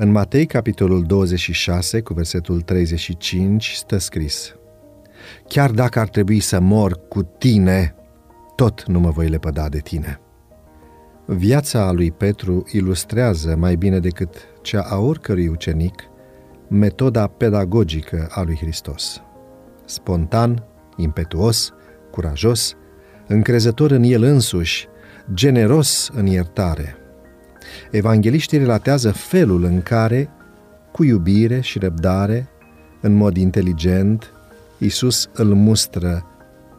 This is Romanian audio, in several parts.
În Matei, capitolul 26, cu versetul 35, stă scris Chiar dacă ar trebui să mor cu tine, tot nu mă voi lepăda de tine. Viața lui Petru ilustrează mai bine decât cea a oricărui ucenic metoda pedagogică a lui Hristos. Spontan, impetuos, curajos, încrezător în el însuși, generos în iertare. Evangeliștii relatează felul în care, cu iubire și răbdare, în mod inteligent, Iisus îl mustră,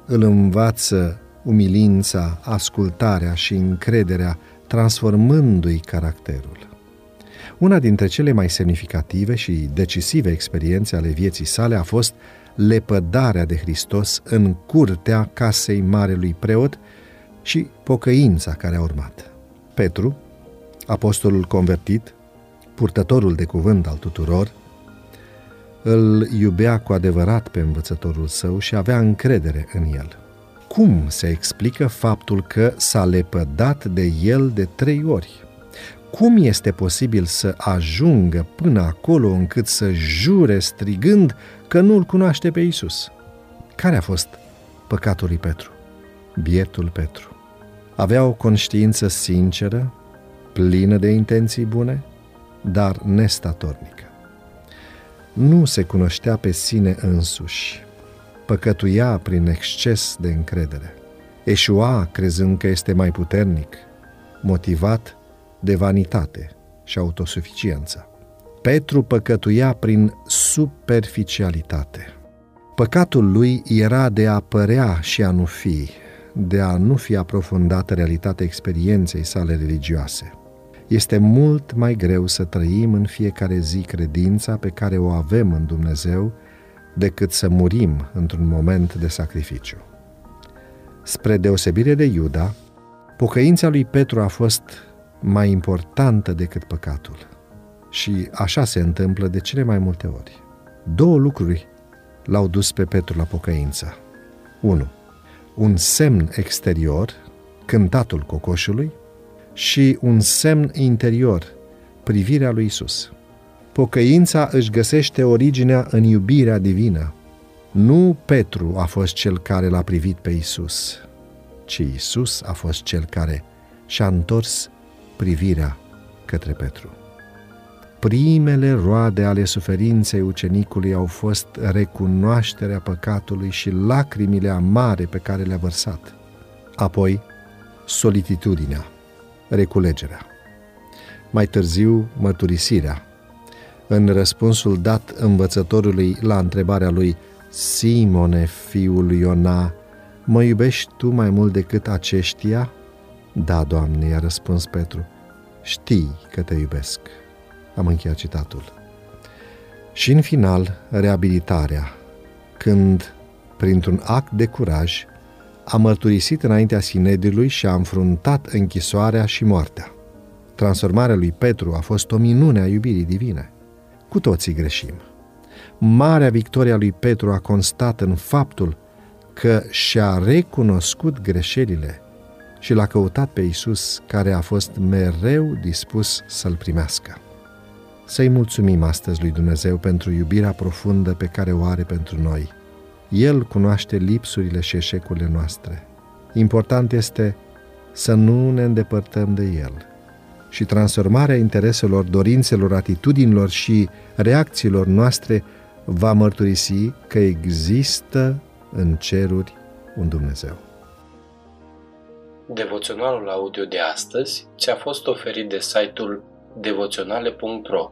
îl învață umilința, ascultarea și încrederea, transformându-i caracterul. Una dintre cele mai semnificative și decisive experiențe ale vieții sale a fost lepădarea de Hristos în curtea casei marelui preot și pocăința care a urmat. Petru, apostolul convertit, purtătorul de cuvânt al tuturor, îl iubea cu adevărat pe învățătorul său și avea încredere în el. Cum se explică faptul că s-a lepădat de el de trei ori? Cum este posibil să ajungă până acolo încât să jure strigând că nu-l cunoaște pe Isus? Care a fost păcatul lui Petru? Bietul Petru. Avea o conștiință sinceră, plină de intenții bune, dar nestatornică. Nu se cunoștea pe sine însuși, păcătuia prin exces de încredere, eșua crezând că este mai puternic, motivat de vanitate și autosuficiență. Petru păcătuia prin superficialitate. Păcatul lui era de a părea și a nu fi, de a nu fi aprofundată realitatea experienței sale religioase. Este mult mai greu să trăim în fiecare zi credința pe care o avem în Dumnezeu decât să murim într-un moment de sacrificiu. Spre deosebire de Iuda, pocăința lui Petru a fost mai importantă decât păcatul. Și așa se întâmplă de cele mai multe ori. Două lucruri l-au dus pe Petru la pocăință. 1. Un semn exterior, cântatul cocoșului, și un semn interior, privirea lui Isus. Pocăința își găsește originea în iubirea divină. Nu Petru a fost cel care l-a privit pe Isus, ci Isus a fost cel care și-a întors privirea către Petru. Primele roade ale suferinței ucenicului au fost recunoașterea păcatului și lacrimile amare pe care le-a vărsat. Apoi, solitudinea, reculegerea. Mai târziu, mărturisirea. În răspunsul dat învățătorului la întrebarea lui Simone, fiul lui Iona, mă iubești tu mai mult decât aceștia? Da, Doamne, i-a răspuns Petru, știi că te iubesc. Am încheiat citatul. Și în final, reabilitarea, când, printr-un act de curaj, a mărturisit înaintea Sinedului și a înfruntat închisoarea și moartea. Transformarea lui Petru a fost o minune a iubirii divine. Cu toții greșim. Marea victoria lui Petru a constat în faptul că și-a recunoscut greșelile și l-a căutat pe Isus, care a fost mereu dispus să-l primească. Să-i mulțumim astăzi lui Dumnezeu pentru iubirea profundă pe care o are pentru noi. El cunoaște lipsurile și eșecurile noastre. Important este să nu ne îndepărtăm de El. Și transformarea intereselor, dorințelor, atitudinilor și reacțiilor noastre va mărturisi că există în ceruri un Dumnezeu. Devoționalul audio de astăzi ți-a fost oferit de site-ul devoționale.ro